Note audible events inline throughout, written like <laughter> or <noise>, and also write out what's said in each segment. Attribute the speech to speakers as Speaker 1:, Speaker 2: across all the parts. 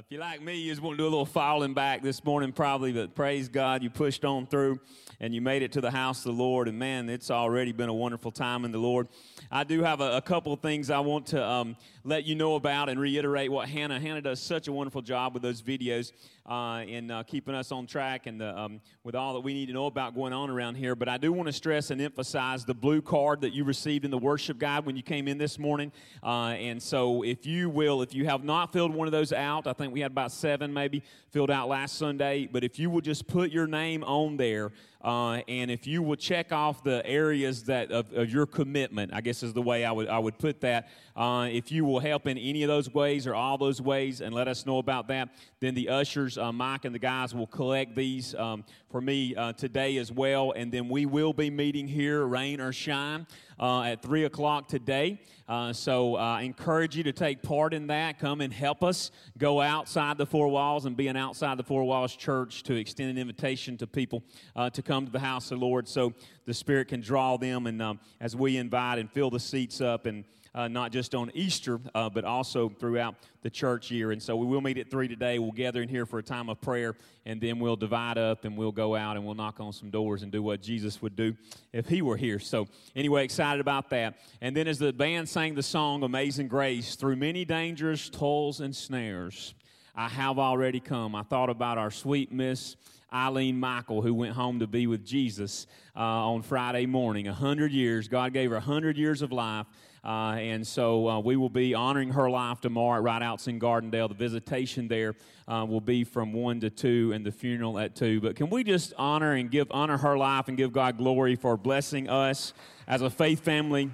Speaker 1: if you're like me, you just want to do a little falling back this morning, probably, but praise God, you pushed on through and you made it to the house of the Lord. And man, it's already been a wonderful time in the Lord. I do have a, a couple of things I want to um, let you know about and reiterate what Hannah. Hannah does such a wonderful job with those videos uh, in uh, keeping us on track and the, um, with all that we need to know about going on around here. But I do want to stress and emphasize the blue card that you received in the worship guide when you came in this morning. Uh, and so, if you will, if you have not filled one of those out, I think we had about seven maybe filled out last Sunday. But if you will just put your name on there, uh, and if you will check off the areas that of, of, your commitment, I guess is the way I would I would put that. Uh, if you will help in any of those ways or all those ways, and let us know about that, then the ushers, uh, Mike and the guys, will collect these um, for me uh, today as well. And then we will be meeting here, rain or shine uh, at 3 o'clock today. Uh, so uh, I encourage you to take part in that. Come and help us go outside the four walls and be an outside the four walls church to extend an invitation to people uh, to come to the house of the Lord so the Spirit can draw them. And um, as we invite and fill the seats up and uh, not just on Easter, uh, but also throughout the church year. And so we will meet at 3 today. We'll gather in here for a time of prayer, and then we'll divide up and we'll go out and we'll knock on some doors and do what Jesus would do if he were here. So, anyway, excited about that. And then as the band sang the song Amazing Grace, through many dangers, toils, and snares, I have already come. I thought about our sweet Miss. Eileen Michael, who went home to be with Jesus uh, on Friday morning. A hundred years. God gave her a hundred years of life. Uh, and so uh, we will be honoring her life tomorrow at Ridout's in Gardendale. The visitation there uh, will be from 1 to 2 and the funeral at 2. But can we just honor and give honor her life and give God glory for blessing us as a faith family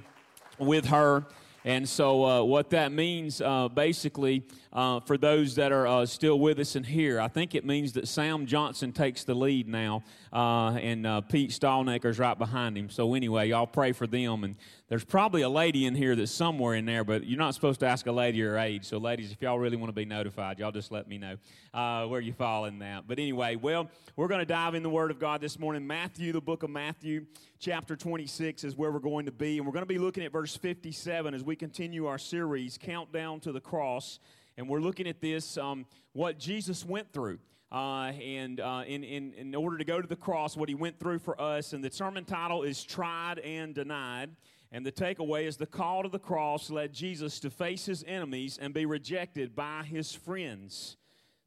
Speaker 1: with her? And so, uh, what that means uh, basically uh, for those that are uh, still with us and here, I think it means that Sam Johnson takes the lead now, uh, and uh, Pete Stallnecker's right behind him. So, anyway, y'all pray for them. And there's probably a lady in here that's somewhere in there, but you're not supposed to ask a lady her age. So, ladies, if y'all really want to be notified, y'all just let me know where you fall in that. But anyway, well, we're going to dive in the Word of God this morning. Matthew, the book of Matthew, chapter 26 is where we're going to be. And we're going to be looking at verse 57 as we continue our series, Countdown to the Cross. And we're looking at this, um, what Jesus went through. Uh, and uh, in, in, in order to go to the cross, what he went through for us. And the sermon title is Tried and Denied. And the takeaway is the call to the cross led Jesus to face his enemies and be rejected by his friends.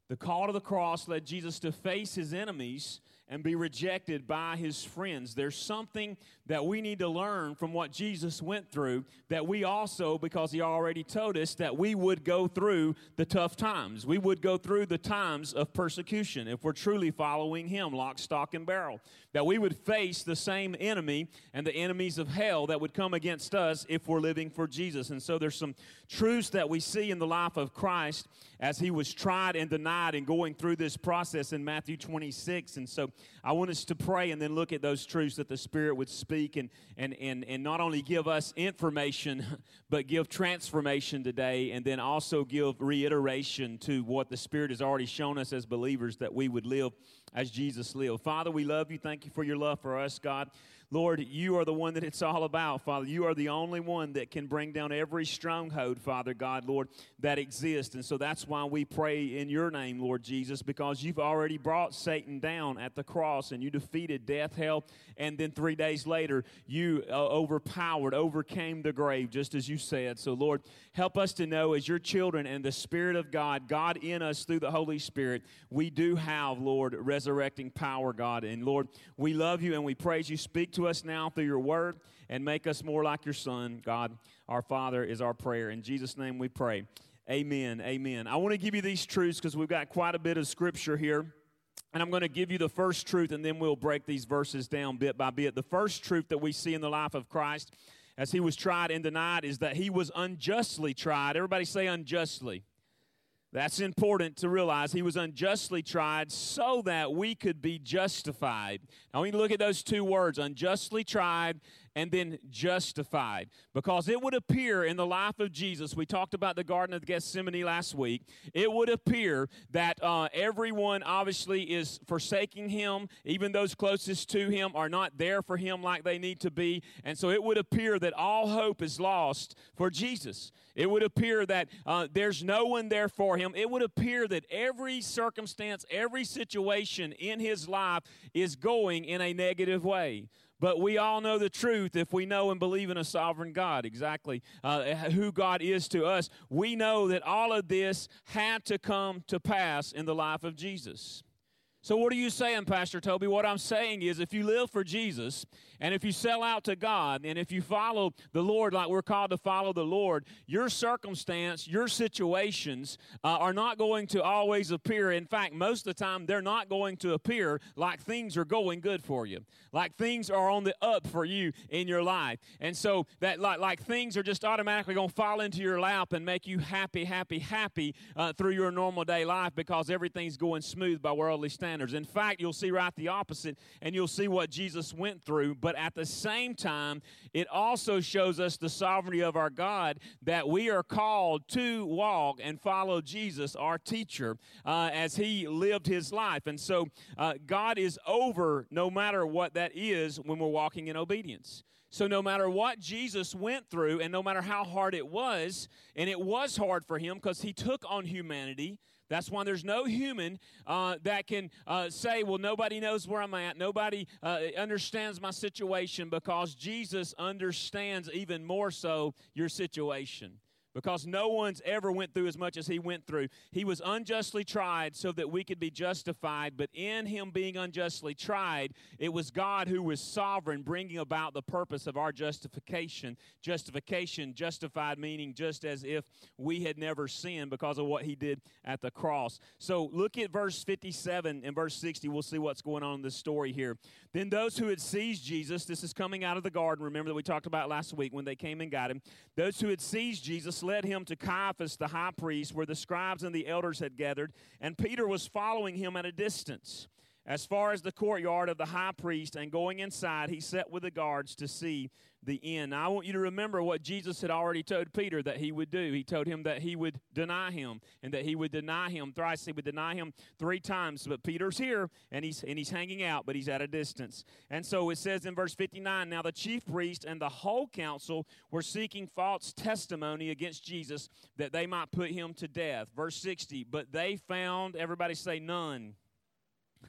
Speaker 1: The call to the cross led Jesus to face his enemies and be rejected by his friends. There's something that we need to learn from what Jesus went through that we also, because he already told us, that we would go through the tough times. We would go through the times of persecution if we're truly following him, lock, stock, and barrel. That we would face the same enemy and the enemies of hell that would come against us if we're living for Jesus. And so there's some truths that we see in the life of Christ as he was tried and denied and going through this process in Matthew 26. And so I want us to pray and then look at those truths that the Spirit would speak and, and, and, and not only give us information, <laughs> but give transformation today and then also give reiteration to what the Spirit has already shown us as believers that we would live as Jesus lived. Father, we love you. Thank you for your love for us, God. Lord, you are the one that it's all about, Father. You are the only one that can bring down every stronghold, Father God, Lord, that exists. And so that's why we pray in your name, Lord Jesus, because you've already brought Satan down at the cross and you defeated death, hell, and then three days later, you uh, overpowered, overcame the grave, just as you said. So, Lord, help us to know as your children and the Spirit of God, God in us through the Holy Spirit, we do have, Lord, resurrecting power, God. And Lord, we love you and we praise you. Speak to to us now through your word and make us more like your son. God, our Father, is our prayer. In Jesus' name we pray. Amen. Amen. I want to give you these truths because we've got quite a bit of scripture here. And I'm going to give you the first truth, and then we'll break these verses down bit by bit. The first truth that we see in the life of Christ as he was tried and denied is that he was unjustly tried. Everybody say unjustly. That's important to realize. He was unjustly tried so that we could be justified. Now, we look at those two words unjustly tried and then justified. Because it would appear in the life of Jesus, we talked about the Garden of Gethsemane last week, it would appear that uh, everyone obviously is forsaking him. Even those closest to him are not there for him like they need to be. And so it would appear that all hope is lost for Jesus. It would appear that uh, there's no one there for him. It would appear that every circumstance, every situation in his life is going in a negative way. But we all know the truth if we know and believe in a sovereign God, exactly uh, who God is to us. We know that all of this had to come to pass in the life of Jesus. So, what are you saying, Pastor Toby? What I'm saying is if you live for Jesus, and if you sell out to God, and if you follow the Lord like we're called to follow the Lord, your circumstance, your situations uh, are not going to always appear. In fact, most of the time, they're not going to appear like things are going good for you, like things are on the up for you in your life. And so, that like, like things are just automatically going to fall into your lap and make you happy, happy, happy uh, through your normal day life because everything's going smooth by worldly standards. In fact, you'll see right the opposite, and you'll see what Jesus went through. But but at the same time, it also shows us the sovereignty of our God that we are called to walk and follow Jesus, our teacher, uh, as he lived his life. And so uh, God is over no matter what that is when we're walking in obedience. So, no matter what Jesus went through, and no matter how hard it was, and it was hard for him because he took on humanity, that's why there's no human uh, that can uh, say, well, nobody knows where I'm at. Nobody uh, understands my situation because Jesus understands even more so your situation because no one's ever went through as much as he went through. He was unjustly tried so that we could be justified but in him being unjustly tried it was god who was sovereign bringing about the purpose of our justification. Justification justified meaning just as if we had never sinned because of what he did at the cross. So look at verse 57 and verse 60 we'll see what's going on in this story here. Then those who had seized jesus this is coming out of the garden remember that we talked about last week when they came and got him. Those who had seized jesus led him to Caiaphas the high priest, where the scribes and the elders had gathered, and Peter was following him at a distance. As far as the courtyard of the high priest, and going inside, he sat with the guards to see the end. Now, I want you to remember what Jesus had already told Peter that he would do. He told him that he would deny him and that he would deny him thrice. He would deny him three times. But Peter's here and he's and he's hanging out, but he's at a distance. And so it says in verse 59 Now the chief priest and the whole council were seeking false testimony against Jesus that they might put him to death. Verse 60 But they found, everybody say, none.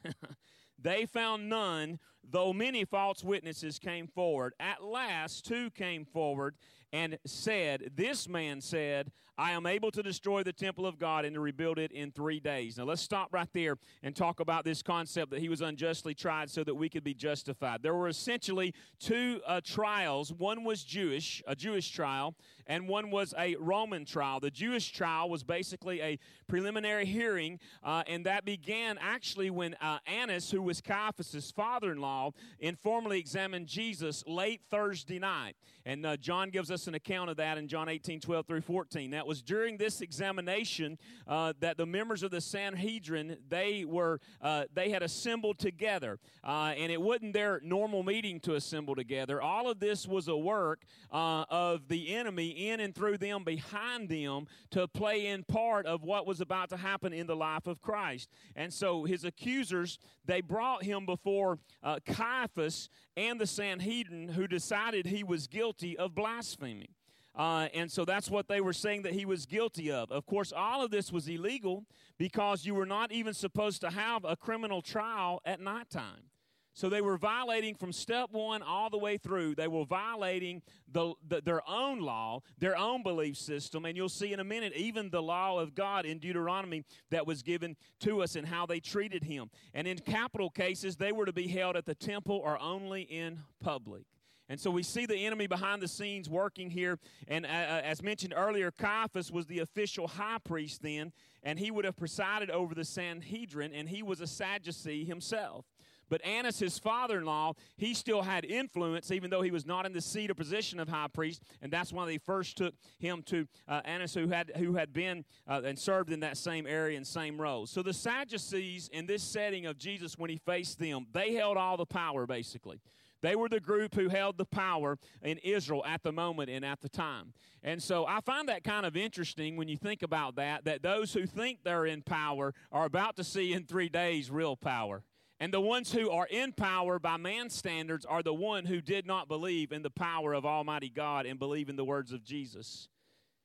Speaker 1: <laughs> they found none though many false witnesses came forward. At last, two came forward and said, This man said, I am able to destroy the temple of God and to rebuild it in three days. Now, let's stop right there and talk about this concept that he was unjustly tried so that we could be justified. There were essentially two uh, trials. One was Jewish, a Jewish trial, and one was a Roman trial. The Jewish trial was basically a preliminary hearing, uh, and that began actually when uh, Annas, who was Caiaphas' father in law, informally examined Jesus late Thursday night. And uh, John gives us an account of that in John 18 12 through 14. That was during this examination uh, that the members of the Sanhedrin they were uh, they had assembled together, uh, and it wasn't their normal meeting to assemble together. All of this was a work uh, of the enemy in and through them, behind them, to play in part of what was about to happen in the life of Christ. And so his accusers they brought him before uh, Caiaphas and the Sanhedrin, who decided he was guilty of blasphemy. Uh, and so that's what they were saying that he was guilty of. Of course, all of this was illegal because you were not even supposed to have a criminal trial at nighttime. So they were violating from step one all the way through. They were violating the, the, their own law, their own belief system. And you'll see in a minute, even the law of God in Deuteronomy that was given to us and how they treated him. And in capital cases, they were to be held at the temple or only in public. And so we see the enemy behind the scenes working here. And uh, uh as mentioned earlier, Caiaphas was the official high priest then, and he would have presided over the Sanhedrin, and he was a Sadducee himself. But Annas, his father in law, he still had influence, even though he was not in the seat or position of high priest. And that's why they first took him to uh, Annas, who had, who had been uh, and served in that same area and same role. So the Sadducees, in this setting of Jesus, when he faced them, they held all the power, basically. They were the group who held the power in Israel at the moment and at the time. And so I find that kind of interesting when you think about that, that those who think they're in power are about to see in three days real power. And the ones who are in power by man's standards are the one who did not believe in the power of Almighty God and believe in the words of Jesus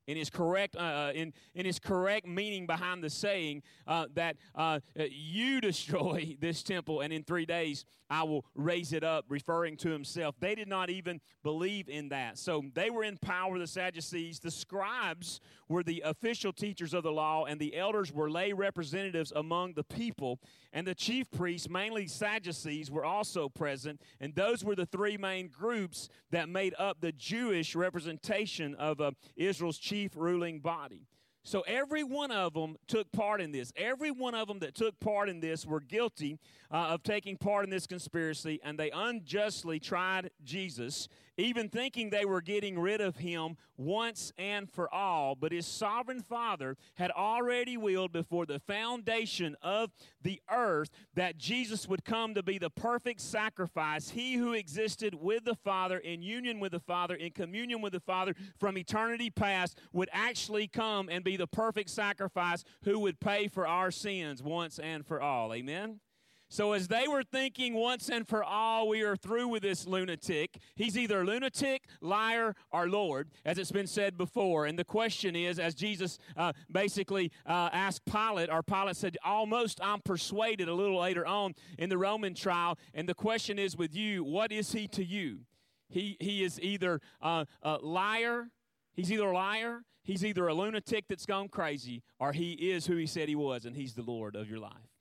Speaker 1: in his correct uh, uh, in, in his correct meaning behind the saying uh, that uh, you <laughs> destroy this temple and in three days i will raise it up referring to himself. They did not even believe in that. So they were in power the sadducees. The scribes were the official teachers of the law and the elders were lay representatives among the people. And the chief priests mainly sadducees were also present and those were the three main groups that made up the jewish representation of uh, israel's chief chief ruling body. So every one of them took part in this. Every one of them that took part in this were guilty uh, of taking part in this conspiracy, and they unjustly tried Jesus even thinking they were getting rid of him once and for all. But his sovereign Father had already willed before the foundation of the earth that Jesus would come to be the perfect sacrifice. He who existed with the Father, in union with the Father, in communion with the Father from eternity past, would actually come and be the perfect sacrifice who would pay for our sins once and for all. Amen? So, as they were thinking once and for all, we are through with this lunatic, he's either lunatic, liar, or Lord, as it's been said before. And the question is, as Jesus uh, basically uh, asked Pilate, or Pilate said, Almost I'm persuaded a little later on in the Roman trial. And the question is with you, what is he to you? He, he is either a liar, he's either a liar, he's either a lunatic that's gone crazy, or he is who he said he was, and he's the Lord of your life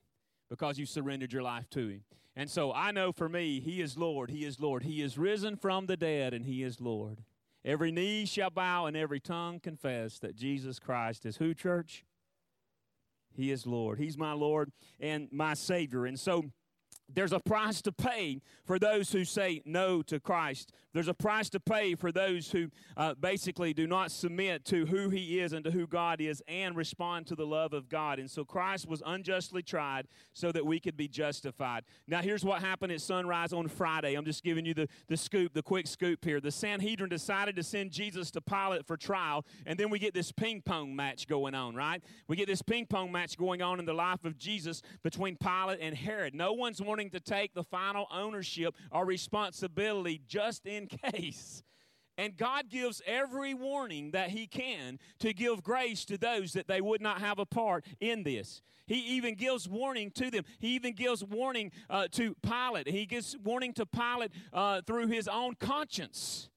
Speaker 1: because you surrendered your life to Him. And so I know for me, He is Lord, He is Lord. He is risen from the dead, and He is Lord. Every knee shall bow and every tongue confess that Jesus Christ is who, church? He is Lord. He's my Lord and my Savior. And so, there's a price to pay for those who say no to Christ. There's a price to pay for those who uh, basically do not submit to who He is and to who God is and respond to the love of God. And so Christ was unjustly tried so that we could be justified. Now, here's what happened at sunrise on Friday. I'm just giving you the, the scoop, the quick scoop here. The Sanhedrin decided to send Jesus to Pilate for trial, and then we get this ping pong match going on, right? We get this ping pong match going on in the life of Jesus between Pilate and Herod. No one's wanting to take the final ownership or responsibility just in <laughs> case. And God gives every warning that He can to give grace to those that they would not have a part in this. He even gives warning to them. He even gives warning uh, to Pilate. He gives warning to Pilate uh, through his own conscience.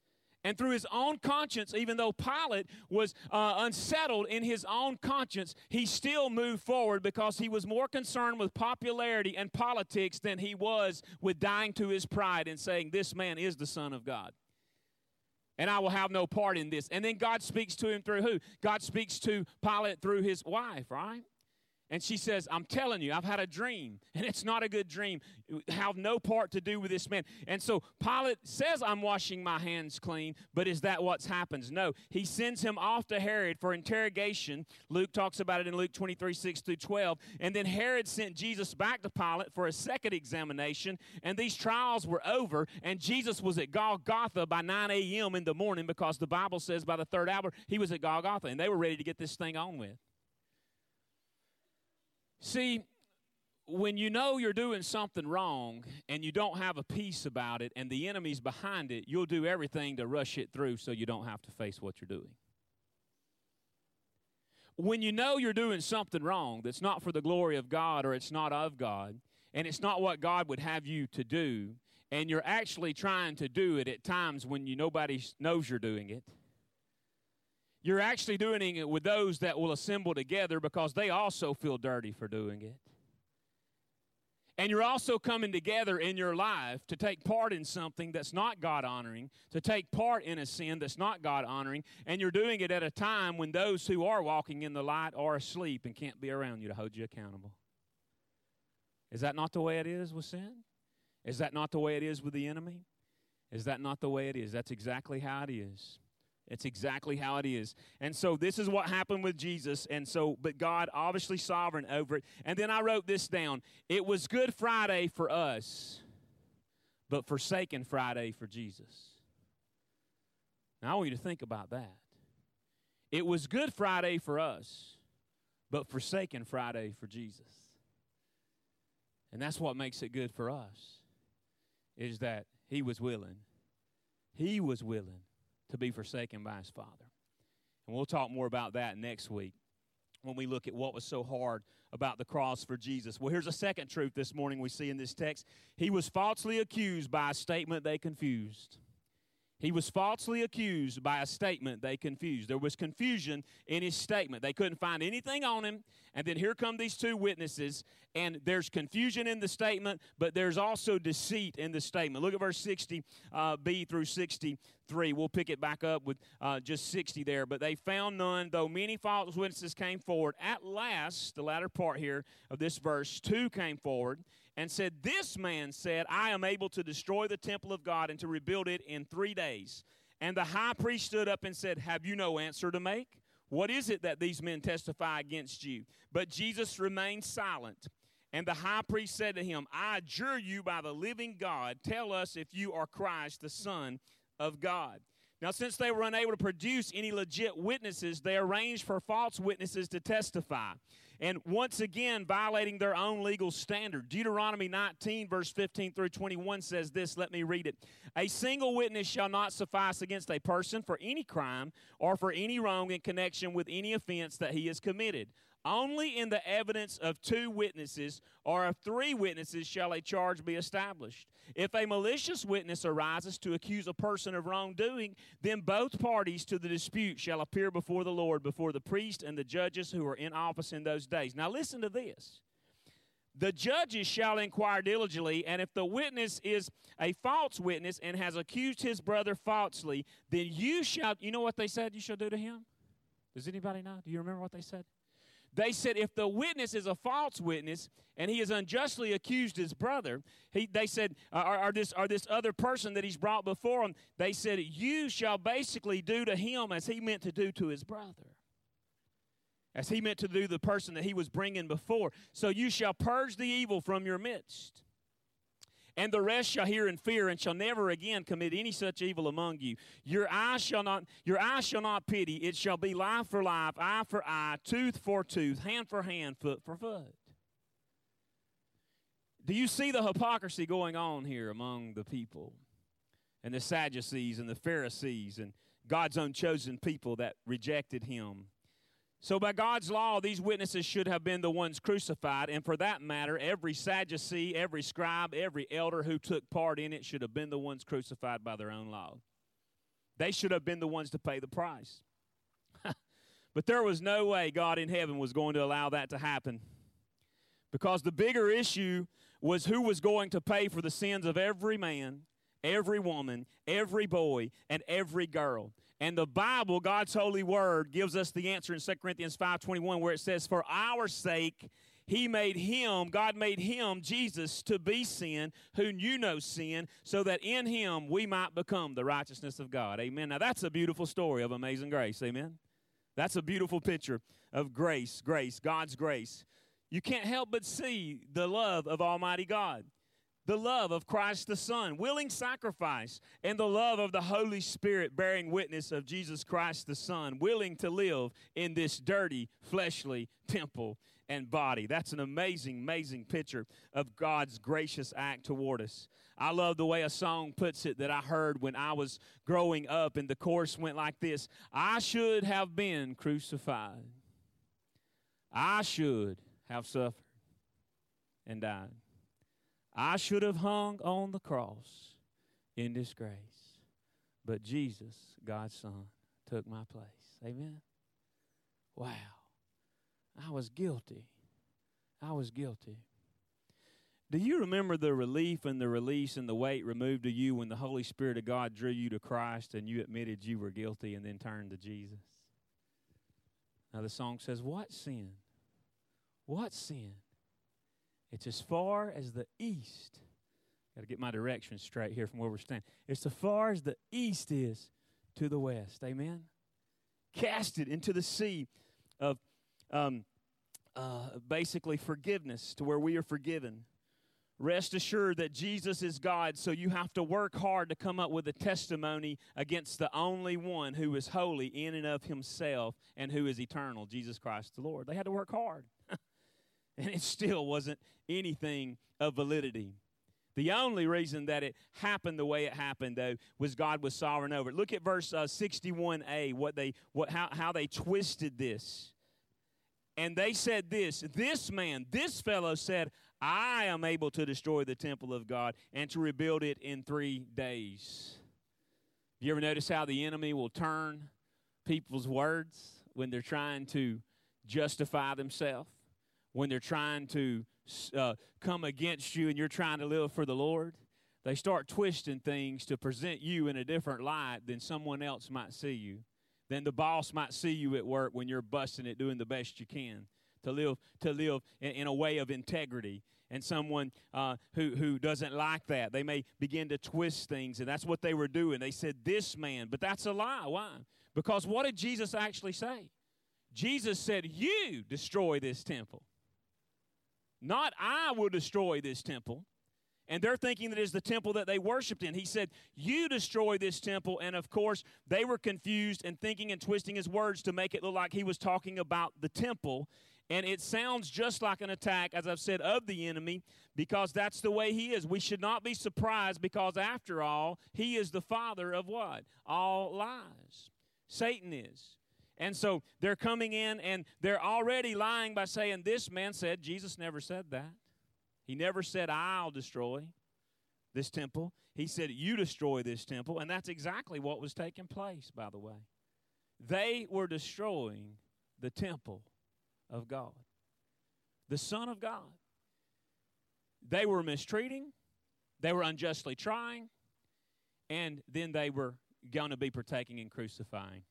Speaker 1: And through his own conscience, even though Pilate was uh, unsettled in his own conscience, he still moved forward because he was more concerned with popularity and politics than he was with dying to his pride and saying, This man is the Son of God. And I will have no part in this. And then God speaks to him through who? God speaks to Pilate through his wife, right? And she says, I'm telling you, I've had a dream, and it's not a good dream. Have no part to do with this man. And so Pilate says, I'm washing my hands clean, but is that what happens? No. He sends him off to Herod for interrogation. Luke talks about it in Luke 23, 6 through 12. And then Herod sent Jesus back to Pilate for a second examination, and these trials were over, and Jesus was at Golgotha by 9 a.m. in the morning because the Bible says by the third hour he was at Golgotha, and they were ready to get this thing on with. See, when you know you're doing something wrong and you don't have a peace about it and the enemy's behind it, you'll do everything to rush it through so you don't have to face what you're doing. When you know you're doing something wrong that's not for the glory of God or it's not of God and it's not what God would have you to do, and you're actually trying to do it at times when you nobody knows you're doing it you're actually doing it with those that will assemble together because they also feel dirty for doing it. And you're also coming together in your life to take part in something that's not God honoring, to take part in a sin that's not God honoring, and you're doing it at a time when those who are walking in the light are asleep and can't be around you to hold you accountable. Is that not the way it is with sin? Is that not the way it is with the enemy? Is that not the way it is? That's exactly how it is. It's exactly how it is. And so this is what happened with Jesus. And so, but God obviously sovereign over it. And then I wrote this down. It was Good Friday for us, but forsaken Friday for Jesus. Now, I want you to think about that. It was Good Friday for us, but forsaken Friday for Jesus. And that's what makes it good for us, is that he was willing. He was willing to be forsaken by his Father. And we'll talk more about that next week when we look at what was so hard about the cross for Jesus. Well, here's a second truth this morning we see in this text. He was falsely accused by a statement they confused. He was falsely accused by a statement they confused. There was confusion in his statement. They couldn't find anything on him. And then here come these two witnesses, and there's confusion in the statement, but there's also deceit in the statement. Look at verse 60 uh, B through 63. We'll pick it back up with uh, just 60 there. But they found none, though many false witnesses came forward. At last, the latter part here of this verse, two came forward and said, This man said, I am able to destroy the temple of God and to rebuild it in three days. And the high priest stood up and said, Have you no answer to make? What is it that these men testify against you? But Jesus remained silent. And the high priest said to him, I adjure you by the living God, tell us if you are Christ, the Son of God. Now, since they were unable to produce any legit witnesses, they arranged for false witnesses to testify and once again violating their own legal standard. Deuteronomy 19, verse 15 through 21 says this. Let me read it. A single witness shall not suffice against a person for any crime or for any wrong in connection with any offense that he has committed. Only in the evidence of two witnesses or of three witnesses shall a charge be established. If a malicious witness arises to accuse a person of wrongdoing, then both parties to the dispute shall appear before the Lord, before the priest and the judges who are in office in those days. Now, listen to this. The judges shall inquire diligently, and if the witness is a false witness and has accused his brother falsely, then you shall, you know what they said you shall do to him? Does anybody know? Do you remember what they said? They said if the witness is a false witness and he has unjustly accused his brother, he, they said, or, this, or this other person that he's brought before him, they said, You shall basically do to him as he meant to do to his brother. As he meant to do the person that he was bringing before. So you shall purge the evil from your midst and the rest shall hear in fear and shall never again commit any such evil among you. Your eye shall not your eye shall not pity. It shall be life for life eye for eye tooth for tooth hand for hand foot for foot. Do you see the hypocrisy going on here among the people? And the sadducees and the pharisees and god's own chosen people that rejected him so, by God's law, these witnesses should have been the ones crucified, and for that matter, every Sadducee, every scribe, every elder who took part in it should have been the ones crucified by their own law. They should have been the ones to pay the price. <laughs> but there was no way God in heaven was going to allow that to happen. Because the bigger issue was who was going to pay for the sins of every man, every woman, every boy, and every girl. And the Bible, God's holy word, gives us the answer in 2 Corinthians 5:21 where it says for our sake he made him, God made him, Jesus, to be sin, who knew no sin, so that in him we might become the righteousness of God. Amen. Now that's a beautiful story of amazing grace. Amen. That's a beautiful picture of grace, grace, God's grace. You can't help but see the love of Almighty God the love of Christ the Son, willing sacrifice, and the love of the Holy Spirit bearing witness of Jesus Christ the Son, willing to live in this dirty, fleshly temple and body. That's an amazing, amazing picture of God's gracious act toward us. I love the way a song puts it that I heard when I was growing up, and the chorus went like this I should have been crucified, I should have suffered and died. I should have hung on the cross in disgrace, but Jesus, God's Son, took my place. Amen. Wow. I was guilty. I was guilty. Do you remember the relief and the release and the weight removed to you when the Holy Spirit of God drew you to Christ and you admitted you were guilty and then turned to Jesus? Now the song says, What sin? What sin it's as far as the east. Got to get my directions straight here from where we're standing. It's as far as the east is to the west. Amen. Cast it into the sea of um, uh, basically forgiveness to where we are forgiven. rest assured that Jesus is God, so you have to work hard to come up with a testimony against the only one who is holy in and of himself and who is eternal, Jesus Christ the Lord. They had to work hard. <laughs> and it still wasn't anything of validity. The only reason that it happened the way it happened, though, was God was sovereign over it. Look at verse uh, 61a, what they, what, how, how they twisted this. And they said this this man, this fellow said, I am able to destroy the temple of God and to rebuild it in three days. You ever notice how the enemy will turn people's words when they're trying to justify themselves, when they're trying to uh, come against you and you're trying to live for the Lord? They start twisting things to present you in a different light than someone else might see you. Then the boss might see you at work when you're busting it, doing the best you can to live to live in, in a way of integrity. And someone uh, who who doesn't like that, they may begin to twist things, and that's what they were doing. They said this man, but that's a lie. Why? Because what did Jesus actually say? Jesus said, "You destroy this temple." Not I will destroy this temple and they're thinking that is the temple that they worshiped in. He said, You destroy this temple. And of course, they were confused and thinking and twisting his words to make it look like he was talking about the temple. And it sounds just like an attack, as I've said, of the enemy, because that's the way he is. We should not be surprised because, after all, he is the father of what? All lies. Satan is. And so they're coming in and they're already lying by saying, This man said, Jesus never said that. He never said, I'll destroy this temple. He said, You destroy this temple. And that's exactly what was taking place, by the way. They were destroying the temple of God, the Son of God. They were mistreating, they were unjustly trying, and then they were going to be partaking and crucifying.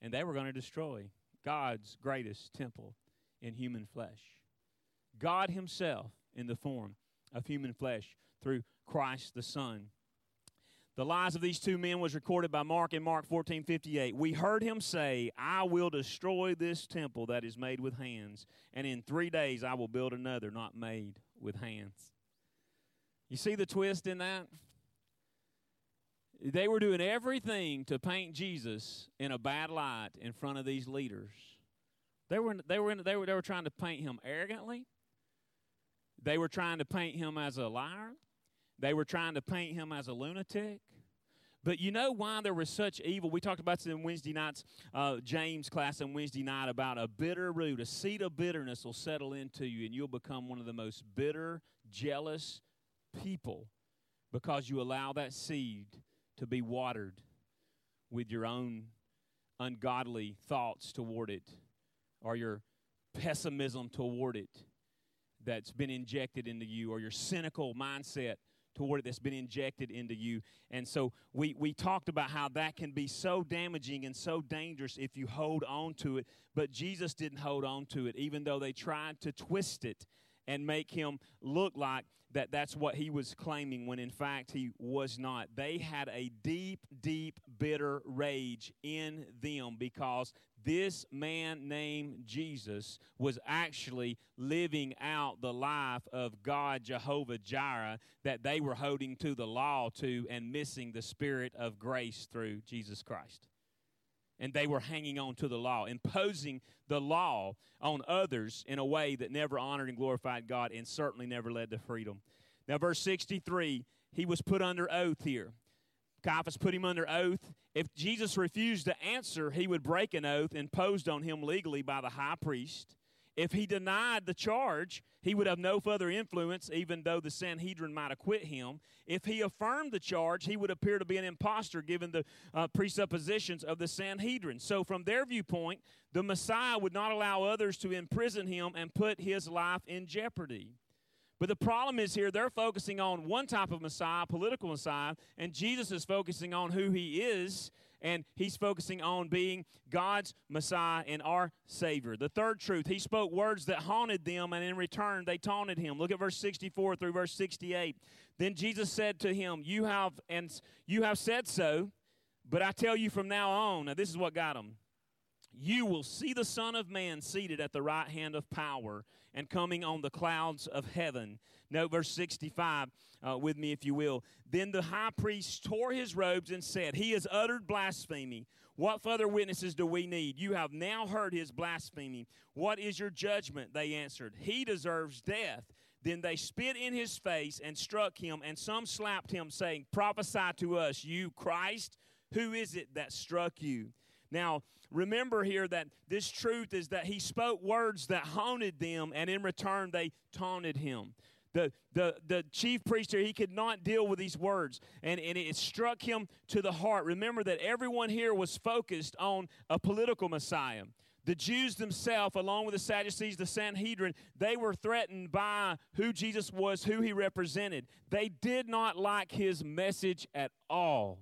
Speaker 1: And they were going to destroy God's greatest temple in human flesh. God Himself in the form of human flesh through Christ the Son. The lives of these two men was recorded by Mark in Mark 14 58. We heard him say, I will destroy this temple that is made with hands, and in three days I will build another not made with hands. You see the twist in that? They were doing everything to paint Jesus in a bad light in front of these leaders. They were, they were, they were, they were trying to paint him arrogantly. They were trying to paint him as a liar. They were trying to paint him as a lunatic. But you know why there was such evil? We talked about this in Wednesday night's uh, James class on Wednesday night about a bitter root. A seed of bitterness will settle into you, and you'll become one of the most bitter, jealous people because you allow that seed to be watered with your own ungodly thoughts toward it or your pessimism toward it that's been injected into you or your cynical mindset toward it that's been injected into you. And so we, we talked about how that can be so damaging and so dangerous if you hold on to it. But Jesus didn't hold on to it, even though they tried to twist it and make him look like that that's what he was claiming when in fact he was not. They had a deep, deep, bitter rage in them because this man named Jesus was actually living out the life of God Jehovah Jireh that they were holding to the law to and missing the spirit of grace through Jesus Christ and they were hanging on to the law, imposing the law on others in a way that never honored and glorified God and certainly never led to freedom. Now, verse 63, he was put under oath here. Caiaphas put him under oath. If Jesus refused to answer, he would break an oath imposed on him legally by the high priest. If he denied the charge, he would have no further influence, even though the Sanhedrin might acquit him. If he affirmed the charge, he would appear to be an impostor given the uh, presuppositions of the Sanhedrin. So, from their viewpoint, the Messiah would not allow others to imprison him and put his life in jeopardy. But the problem is here, they're focusing on one type of Messiah, political Messiah, and Jesus is focusing on who he is and he's focusing on being God's Messiah and our Savior. The third truth, he spoke words that haunted them, and in return they taunted him. Look at verse 64 through verse 68. Then Jesus said to him, You have and you have said so, but I tell you from now on, now this is what got him. You will see the Son of Man seated at the right hand of power and coming on the clouds of heaven. Note verse 65 uh, with me, if you will. Then the high priest tore his robes and said, He has uttered blasphemy. What further witnesses do we need? You have now heard his blasphemy. What is your judgment? They answered, He deserves death. Then they spit in his face and struck him, and some slapped him, saying, Prophesy to us, you Christ. Who is it that struck you? Now, remember here that this truth is that he spoke words that haunted them, and in return, they taunted him. The, the, the chief priest here, he could not deal with these words, and, and it struck him to the heart. Remember that everyone here was focused on a political Messiah. The Jews themselves, along with the Sadducees, the Sanhedrin, they were threatened by who Jesus was, who he represented. They did not like his message at all.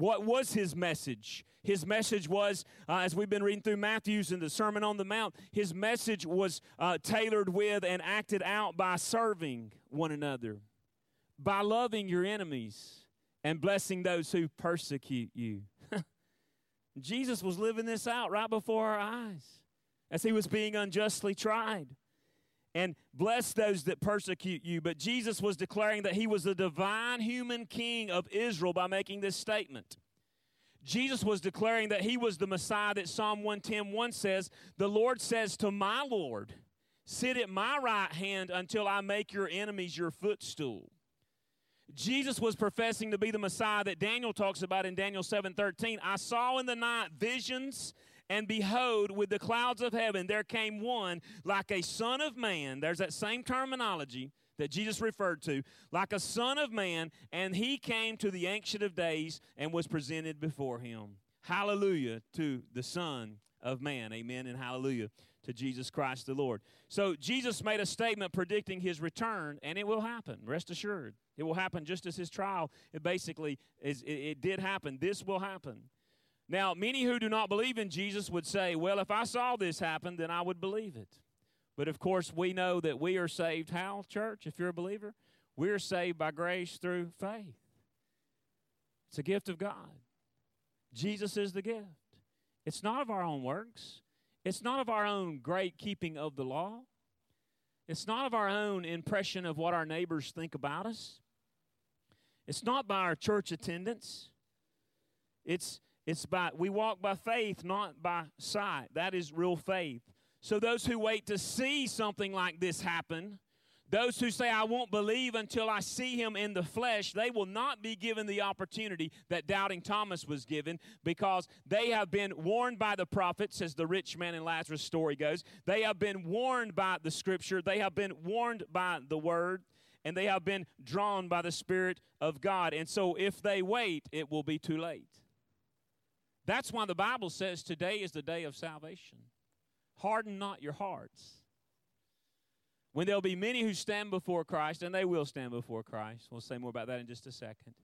Speaker 1: What was his message? His message was, uh, as we've been reading through Matthew's and the Sermon on the Mount, his message was uh, tailored with and acted out by serving one another, by loving your enemies, and blessing those who persecute you. <laughs> Jesus was living this out right before our eyes as he was being unjustly tried. And bless those that persecute you. But Jesus was declaring that he was the divine human king of Israel by making this statement. Jesus was declaring that he was the Messiah that Psalm 110 1 says, The Lord says to my Lord, Sit at my right hand until I make your enemies your footstool. Jesus was professing to be the Messiah that Daniel talks about in Daniel 7:13. I saw in the night visions and behold with the clouds of heaven there came one like a son of man. There's that same terminology that Jesus referred to, like a son of man, and he came to the ancient of days and was presented before him. Hallelujah to the son of man. Amen and hallelujah to Jesus Christ the Lord. So Jesus made a statement predicting his return, and it will happen. Rest assured. It will happen just as his trial, it basically is it, it did happen. This will happen. Now, many who do not believe in Jesus would say, Well, if I saw this happen, then I would believe it. But of course, we know that we are saved how, church, if you're a believer? We're saved by grace through faith. It's a gift of God. Jesus is the gift. It's not of our own works, it's not of our own great keeping of the law, it's not of our own impression of what our neighbors think about us. It's not by our church attendance. It's it's by we walk by faith, not by sight. That is real faith. So those who wait to see something like this happen, those who say, I won't believe until I see him in the flesh, they will not be given the opportunity that doubting Thomas was given because they have been warned by the prophets, as the rich man in Lazarus' story goes. They have been warned by the scripture, they have been warned by the word, and they have been drawn by the Spirit of God. And so if they wait, it will be too late. That's why the Bible says today is the day of salvation. Harden not your hearts. When there'll be many who stand before Christ, and they will stand before Christ. We'll say more about that in just a second.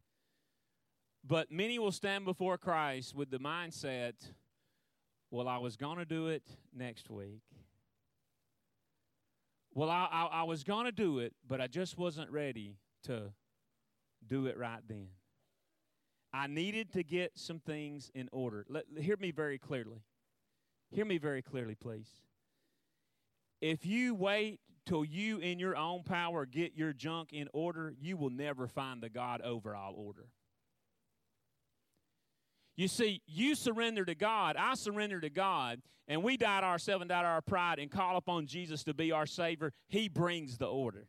Speaker 1: But many will stand before Christ with the mindset, well, I was going to do it next week. Well, I, I, I was going to do it, but I just wasn't ready to do it right then. I needed to get some things in order. Let, hear me very clearly. Hear me very clearly, please. If you wait till you, in your own power, get your junk in order, you will never find the God overall order. You see, you surrender to God, I surrender to God, and we die to ourselves and die to our pride and call upon Jesus to be our Savior. He brings the order.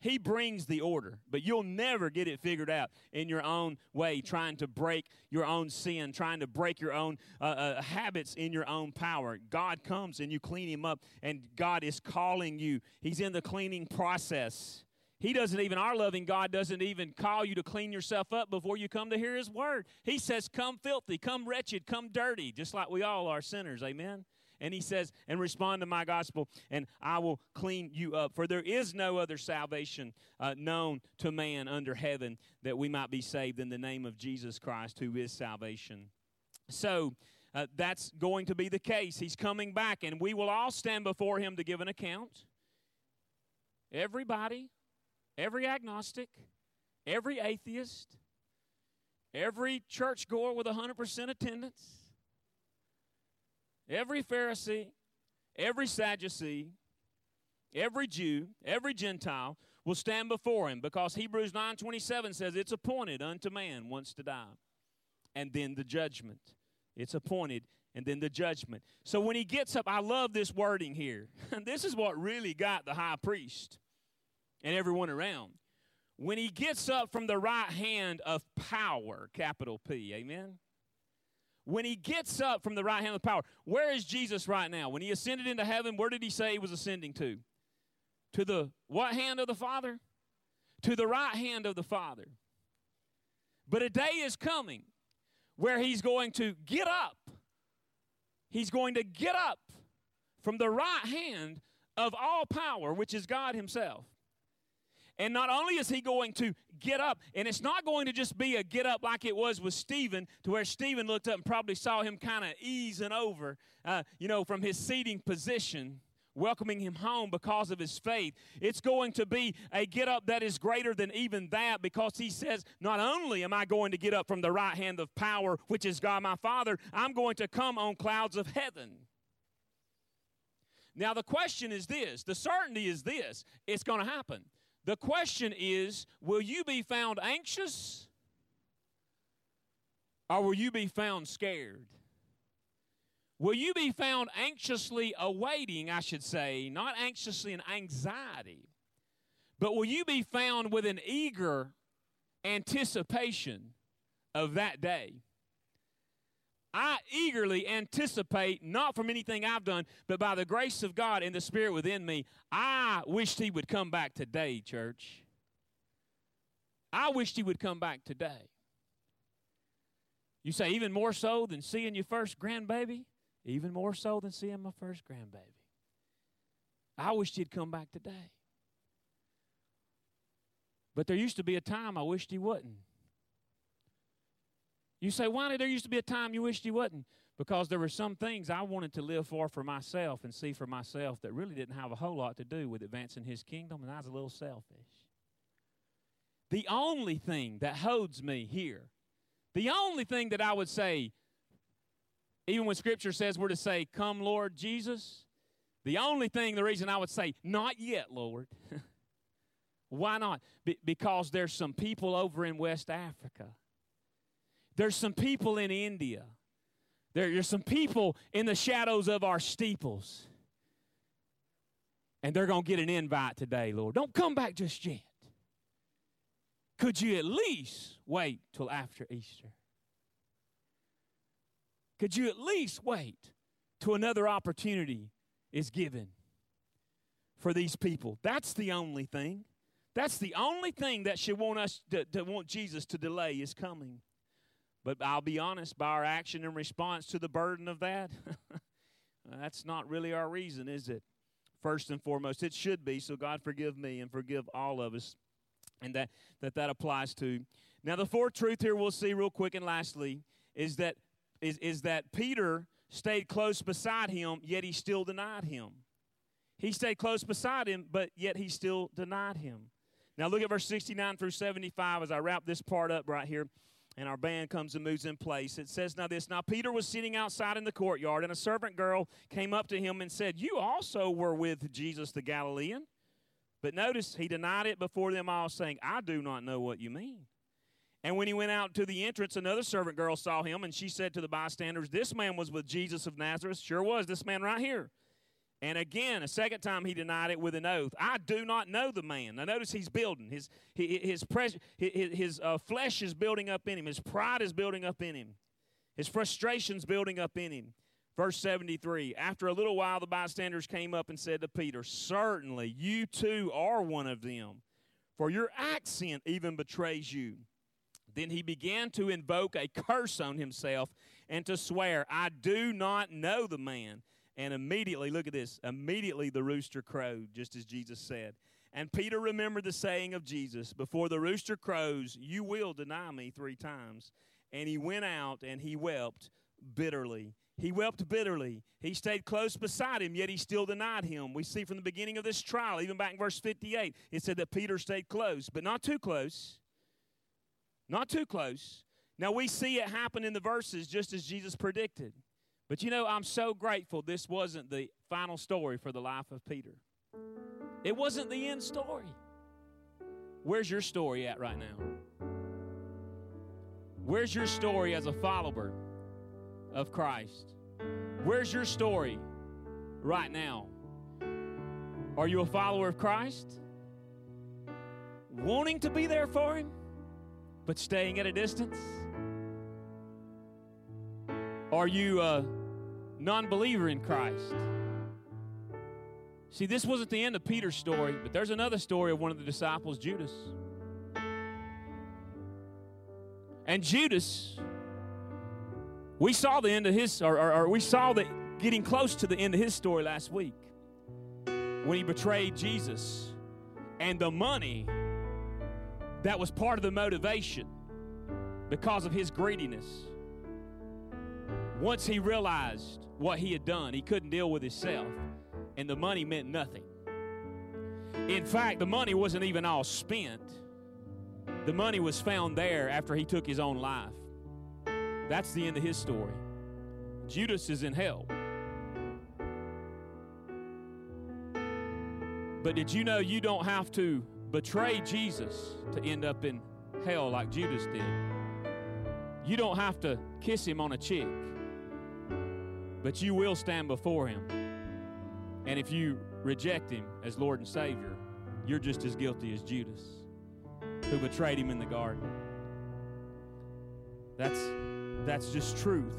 Speaker 1: He brings the order, but you'll never get it figured out in your own way, trying to break your own sin, trying to break your own uh, uh, habits in your own power. God comes and you clean him up, and God is calling you. He's in the cleaning process. He doesn't even, our loving God doesn't even call you to clean yourself up before you come to hear His word. He says, Come filthy, come wretched, come dirty, just like we all are sinners. Amen. And he says, and respond to my gospel, and I will clean you up. For there is no other salvation uh, known to man under heaven that we might be saved in the name of Jesus Christ, who is salvation. So, uh, that's going to be the case. He's coming back, and we will all stand before him to give an account. Everybody, every agnostic, every atheist, every churchgoer with 100% attendance, every Pharisee, every Sadducee, every Jew, every Gentile will stand before him because Hebrews 9:27 says it's appointed unto man once to die and then the judgment. It's appointed and then the judgment. So when he gets up, I love this wording here. <laughs> this is what really got the high priest and everyone around. When he gets up from the right hand of power, capital P, amen? When he gets up from the right hand of power, where is Jesus right now? When he ascended into heaven, where did he say he was ascending to? To the what hand of the Father? To the right hand of the Father. But a day is coming where he's going to get up. He's going to get up from the right hand of all power, which is God Himself. And not only is he going to get up, and it's not going to just be a get up like it was with Stephen, to where Stephen looked up and probably saw him kind of easing over, uh, you know, from his seating position, welcoming him home because of his faith. It's going to be a get up that is greater than even that because he says, Not only am I going to get up from the right hand of power, which is God my Father, I'm going to come on clouds of heaven. Now, the question is this the certainty is this it's going to happen. The question is will you be found anxious or will you be found scared? Will you be found anxiously awaiting, I should say, not anxiously in anxiety, but will you be found with an eager anticipation of that day? I eagerly anticipate, not from anything I've done, but by the grace of God and the Spirit within me, I wished He would come back today, church. I wished He would come back today. You say, even more so than seeing your first grandbaby? Even more so than seeing my first grandbaby. I wished He'd come back today. But there used to be a time I wished He wouldn't. You say, why did there used to be a time you wished you wasn't? Because there were some things I wanted to live for for myself and see for myself that really didn't have a whole lot to do with advancing His kingdom, and I was a little selfish. The only thing that holds me here, the only thing that I would say, even when Scripture says we're to say, Come, Lord Jesus, the only thing, the reason I would say, Not yet, Lord. <laughs> Why not? Be- because there's some people over in West Africa there's some people in India. There, there's some people in the shadows of our steeples. And they're going to get an invite today, Lord. Don't come back just yet. Could you at least wait till after Easter? Could you at least wait till another opportunity is given for these people? That's the only thing. That's the only thing that should want us to, to want Jesus to delay is coming. But I'll be honest, by our action and response to the burden of that, <laughs> that's not really our reason, is it? First and foremost, it should be. So God forgive me and forgive all of us, and that that that applies to. Now, the fourth truth here we'll see real quick, and lastly, is that is is that Peter stayed close beside him, yet he still denied him. He stayed close beside him, but yet he still denied him. Now, look at verse 69 through 75 as I wrap this part up right here and our band comes and moves in place. It says, Now this, now Peter was sitting outside in the courtyard, and a servant girl came up to him and said, You also were with Jesus the Galilean. But notice he denied it before them all, saying, I do not know what you mean. And when he went out to the entrance, another servant girl saw him, and she said to the bystanders, This man was with Jesus of Nazareth. Sure was, this man right here. And again, a second time, he denied it with an oath. I do not know the man. Now, notice he's building. His, his, his, his uh, flesh is building up in him. His pride is building up in him. His frustration's building up in him. Verse 73 After a little while, the bystanders came up and said to Peter, Certainly, you too are one of them, for your accent even betrays you. Then he began to invoke a curse on himself and to swear, I do not know the man. And immediately, look at this, immediately the rooster crowed, just as Jesus said. And Peter remembered the saying of Jesus Before the rooster crows, you will deny me three times. And he went out and he wept bitterly. He wept bitterly. He stayed close beside him, yet he still denied him. We see from the beginning of this trial, even back in verse 58, it said that Peter stayed close, but not too close. Not too close Now we see it happen in the verses just as Jesus predicted. But you know, I'm so grateful this wasn't the final story for the life of Peter. It wasn't the end story. Where's your story at right now? Where's your story as a follower of Christ? Where's your story right now? Are you a follower of Christ? Wanting to be there for Him, but staying at a distance? Are you a non believer in Christ? See, this wasn't the end of Peter's story, but there's another story of one of the disciples, Judas. And Judas, we saw the end of his, or, or, or we saw that getting close to the end of his story last week when he betrayed Jesus and the money that was part of the motivation because of his greediness. Once he realized what he had done, he couldn't deal with himself, and the money meant nothing. In fact, the money wasn't even all spent, the money was found there after he took his own life. That's the end of his story. Judas is in hell. But did you know you don't have to betray Jesus to end up in hell like Judas did? You don't have to kiss him on a cheek, but you will stand before him. And if you reject him as Lord and Savior, you're just as guilty as Judas, who betrayed him in the garden. That's, that's just truth.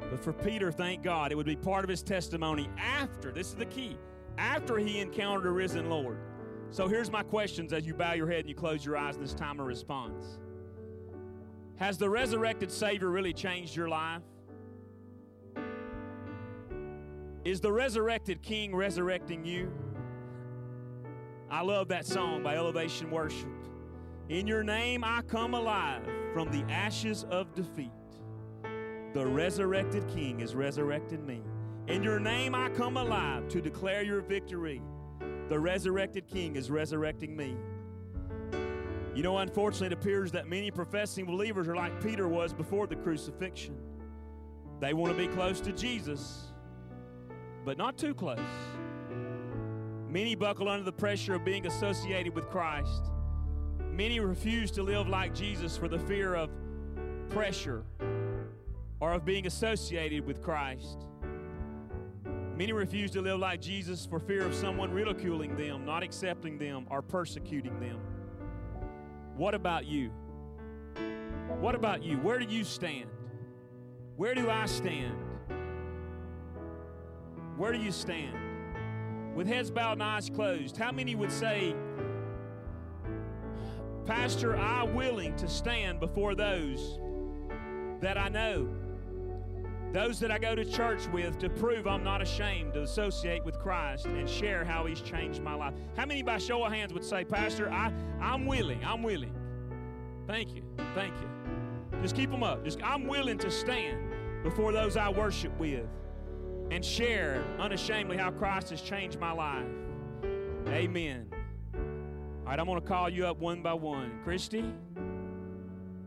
Speaker 1: But for Peter, thank God, it would be part of his testimony after, this is the key, after he encountered a risen Lord. So here's my questions as you bow your head and you close your eyes in this time of response. Has the resurrected Savior really changed your life? Is the resurrected King resurrecting you? I love that song by Elevation Worship. In your name I come alive from the ashes of defeat. The resurrected King is resurrecting me. In your name I come alive to declare your victory. The resurrected King is resurrecting me. You know, unfortunately, it appears that many professing believers are like Peter was before the crucifixion. They want to be close to Jesus, but not too close. Many buckle under the pressure of being associated with Christ. Many refuse to live like Jesus for the fear of pressure or of being associated with Christ. Many refuse to live like Jesus for fear of someone ridiculing them, not accepting them, or persecuting them. What about you? What about you? Where do you stand? Where do I stand? Where do you stand? With heads bowed and eyes closed, how many would say, Pastor, I'm willing to stand before those that I know, those that I go to church with to prove I'm not ashamed to associate with Christ and share how He's changed my life. How many by show of hands would say, Pastor, I, I'm willing, I'm willing. Thank you, thank you. Just keep them up. Just I'm willing to stand before those I worship with and share unashamedly how Christ has changed my life. Amen. All right, I'm going to call you up one by one. Christy,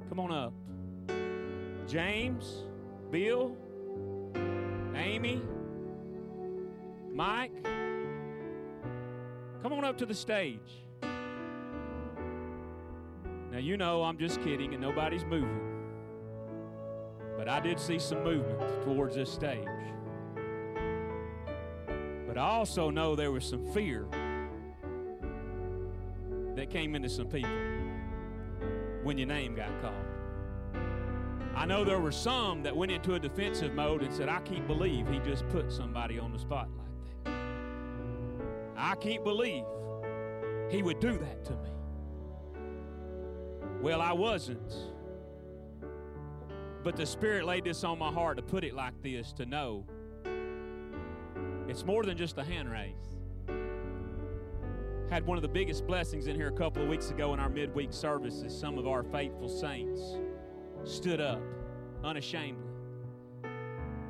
Speaker 1: come on up. James, Bill, Amy, Mike, come on up to the stage. Now, you know I'm just kidding and nobody's moving. But I did see some movement towards this stage. But I also know there was some fear that came into some people when your name got called. I know there were some that went into a defensive mode and said, I can't believe he just put somebody on the spot like that. I can't believe he would do that to me. Well, I wasn't. But the Spirit laid this on my heart to put it like this to know it's more than just a hand raise. Had one of the biggest blessings in here a couple of weeks ago in our midweek services. Some of our faithful saints stood up unashamedly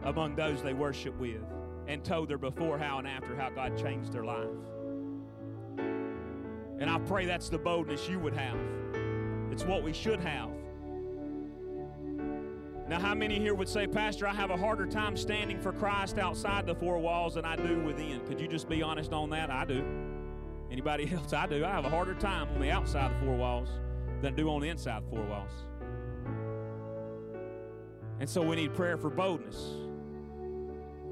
Speaker 1: among those they worship with and told their before, how, and after how God changed their life. And I pray that's the boldness you would have It's what we should have. Now, how many here would say, Pastor, I have a harder time standing for Christ outside the four walls than I do within? Could you just be honest on that? I do. Anybody <laughs> else? I do. I have a harder time on the outside the four walls than I do on the inside the four walls. And so we need prayer for boldness.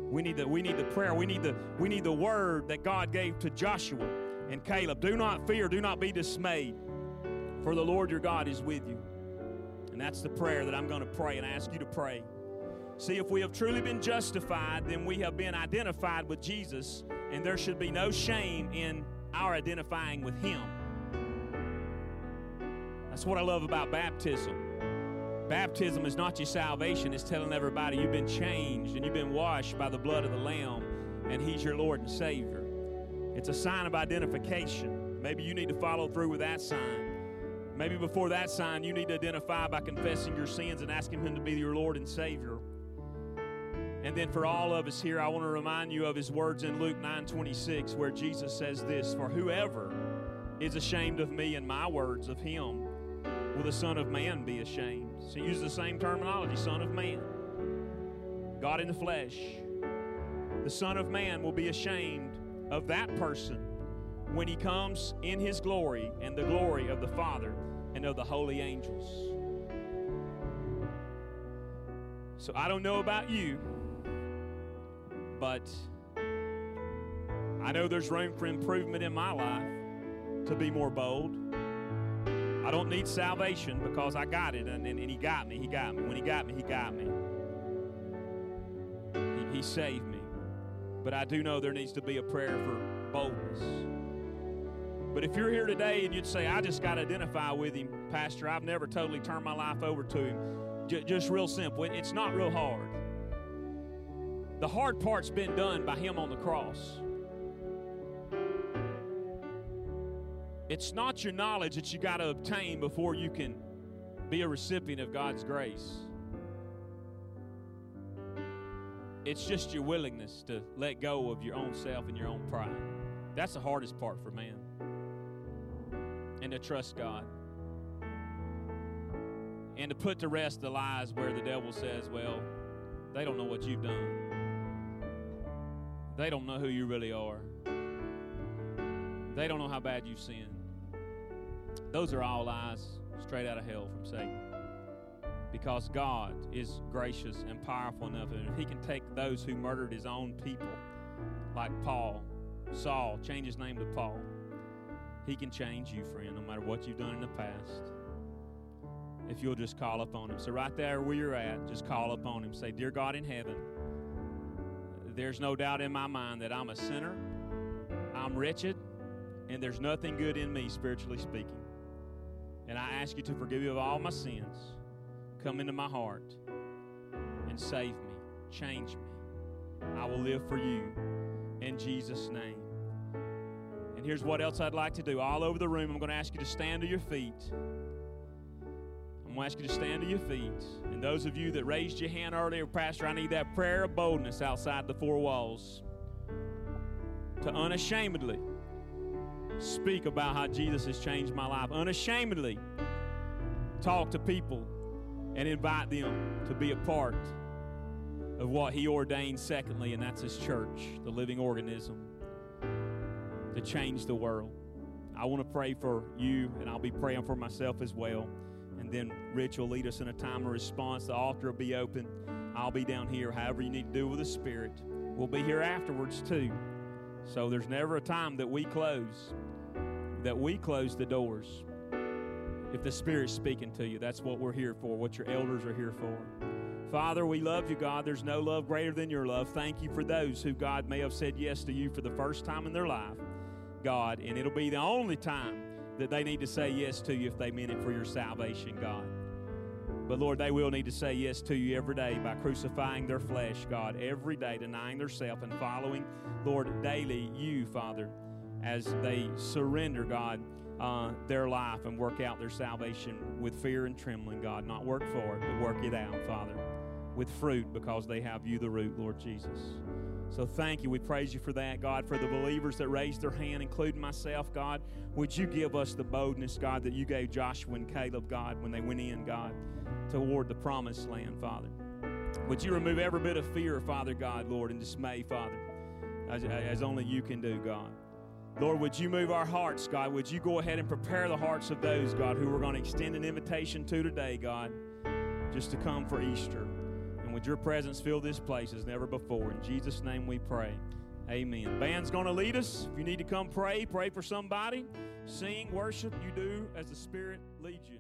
Speaker 1: We need the we need the prayer. We need the we need the word that God gave to Joshua and Caleb. Do not fear, do not be dismayed, for the Lord your God is with you. And that's the prayer that I'm going to pray and ask you to pray. See, if we have truly been justified, then we have been identified with Jesus, and there should be no shame in our identifying with Him. That's what I love about baptism. Baptism is not your salvation, it's telling everybody you've been changed and you've been washed by the blood of the Lamb, and He's your Lord and Savior. It's a sign of identification. Maybe you need to follow through with that sign. Maybe before that sign, you need to identify by confessing your sins and asking Him to be your Lord and Savior. And then for all of us here, I want to remind you of His words in Luke 9 26, where Jesus says this For whoever is ashamed of me and my words of Him, will the Son of Man be ashamed? So he uses the same terminology Son of Man. God in the flesh. The Son of Man will be ashamed of that person when he comes in his glory and the glory of the Father and of the holy angels. So I don't know about you, but I know there's room for improvement in my life to be more bold. I don't need salvation because I got it, and, and, and He got me. He got me. When He got me, He got me. He, he saved me. But I do know there needs to be a prayer for boldness. But if you're here today and you'd say, I just got to identify with him, Pastor, I've never totally turned my life over to him, J- just real simple. It's not real hard. The hard part's been done by him on the cross. It's not your knowledge that you got to obtain before you can be a recipient of God's grace. It's just your willingness to let go of your own self and your own pride. That's the hardest part for man and to trust God. And to put to rest the lies where the devil says, well, they don't know what you've done. They don't know who you really are. They don't know how bad you've sinned. Those are all lies straight out of hell from Satan. Because God is gracious and powerful enough, and if He can take those who murdered His own people, like Paul, Saul, change his name to Paul, he can change you, friend, no matter what you've done in the past. If you'll just call upon Him. So, right there where you're at, just call upon Him. Say, Dear God in heaven, there's no doubt in my mind that I'm a sinner, I'm wretched, and there's nothing good in me, spiritually speaking. And I ask you to forgive me of all my sins. Come into my heart and save me, change me. I will live for you in Jesus' name here's what else I'd like to do. All over the room, I'm going to ask you to stand to your feet. I'm going to ask you to stand to your feet. And those of you that raised your hand earlier, Pastor, I need that prayer of boldness outside the four walls to unashamedly speak about how Jesus has changed my life. Unashamedly talk to people and invite them to be a part of what He ordained, secondly, and that's His church, the living organism to change the world. I want to pray for you, and I'll be praying for myself as well. And then Rich will lead us in a time of response. The altar will be open. I'll be down here, however you need to do with the Spirit. We'll be here afterwards too. So there's never a time that we close, that we close the doors. If the Spirit's speaking to you, that's what we're here for, what your elders are here for. Father, we love you, God. There's no love greater than your love. Thank you for those who, God, may have said yes to you for the first time in their life. God, and it'll be the only time that they need to say yes to you if they meant it for your salvation, God. But Lord, they will need to say yes to you every day by crucifying their flesh, God, every day, denying themselves and following, Lord, daily you, Father, as they surrender, God, uh, their life and work out their salvation with fear and trembling, God. Not work for it, but work it out, Father, with fruit because they have you, the root, Lord Jesus. So thank you. We praise you for that, God, for the believers that raised their hand, including myself, God. Would you give us the boldness, God, that you gave Joshua and Caleb, God, when they went in, God, toward the promised land, Father? Would you remove every bit of fear, Father God, Lord, and dismay, Father, as, as only you can do, God? Lord, would you move our hearts, God? Would you go ahead and prepare the hearts of those, God, who we're going to extend an invitation to today, God, just to come for Easter? Would your presence fill this place as never before. In Jesus' name we pray. Amen. Band's going to lead us. If you need to come pray, pray for somebody, sing, worship, you do as the Spirit leads you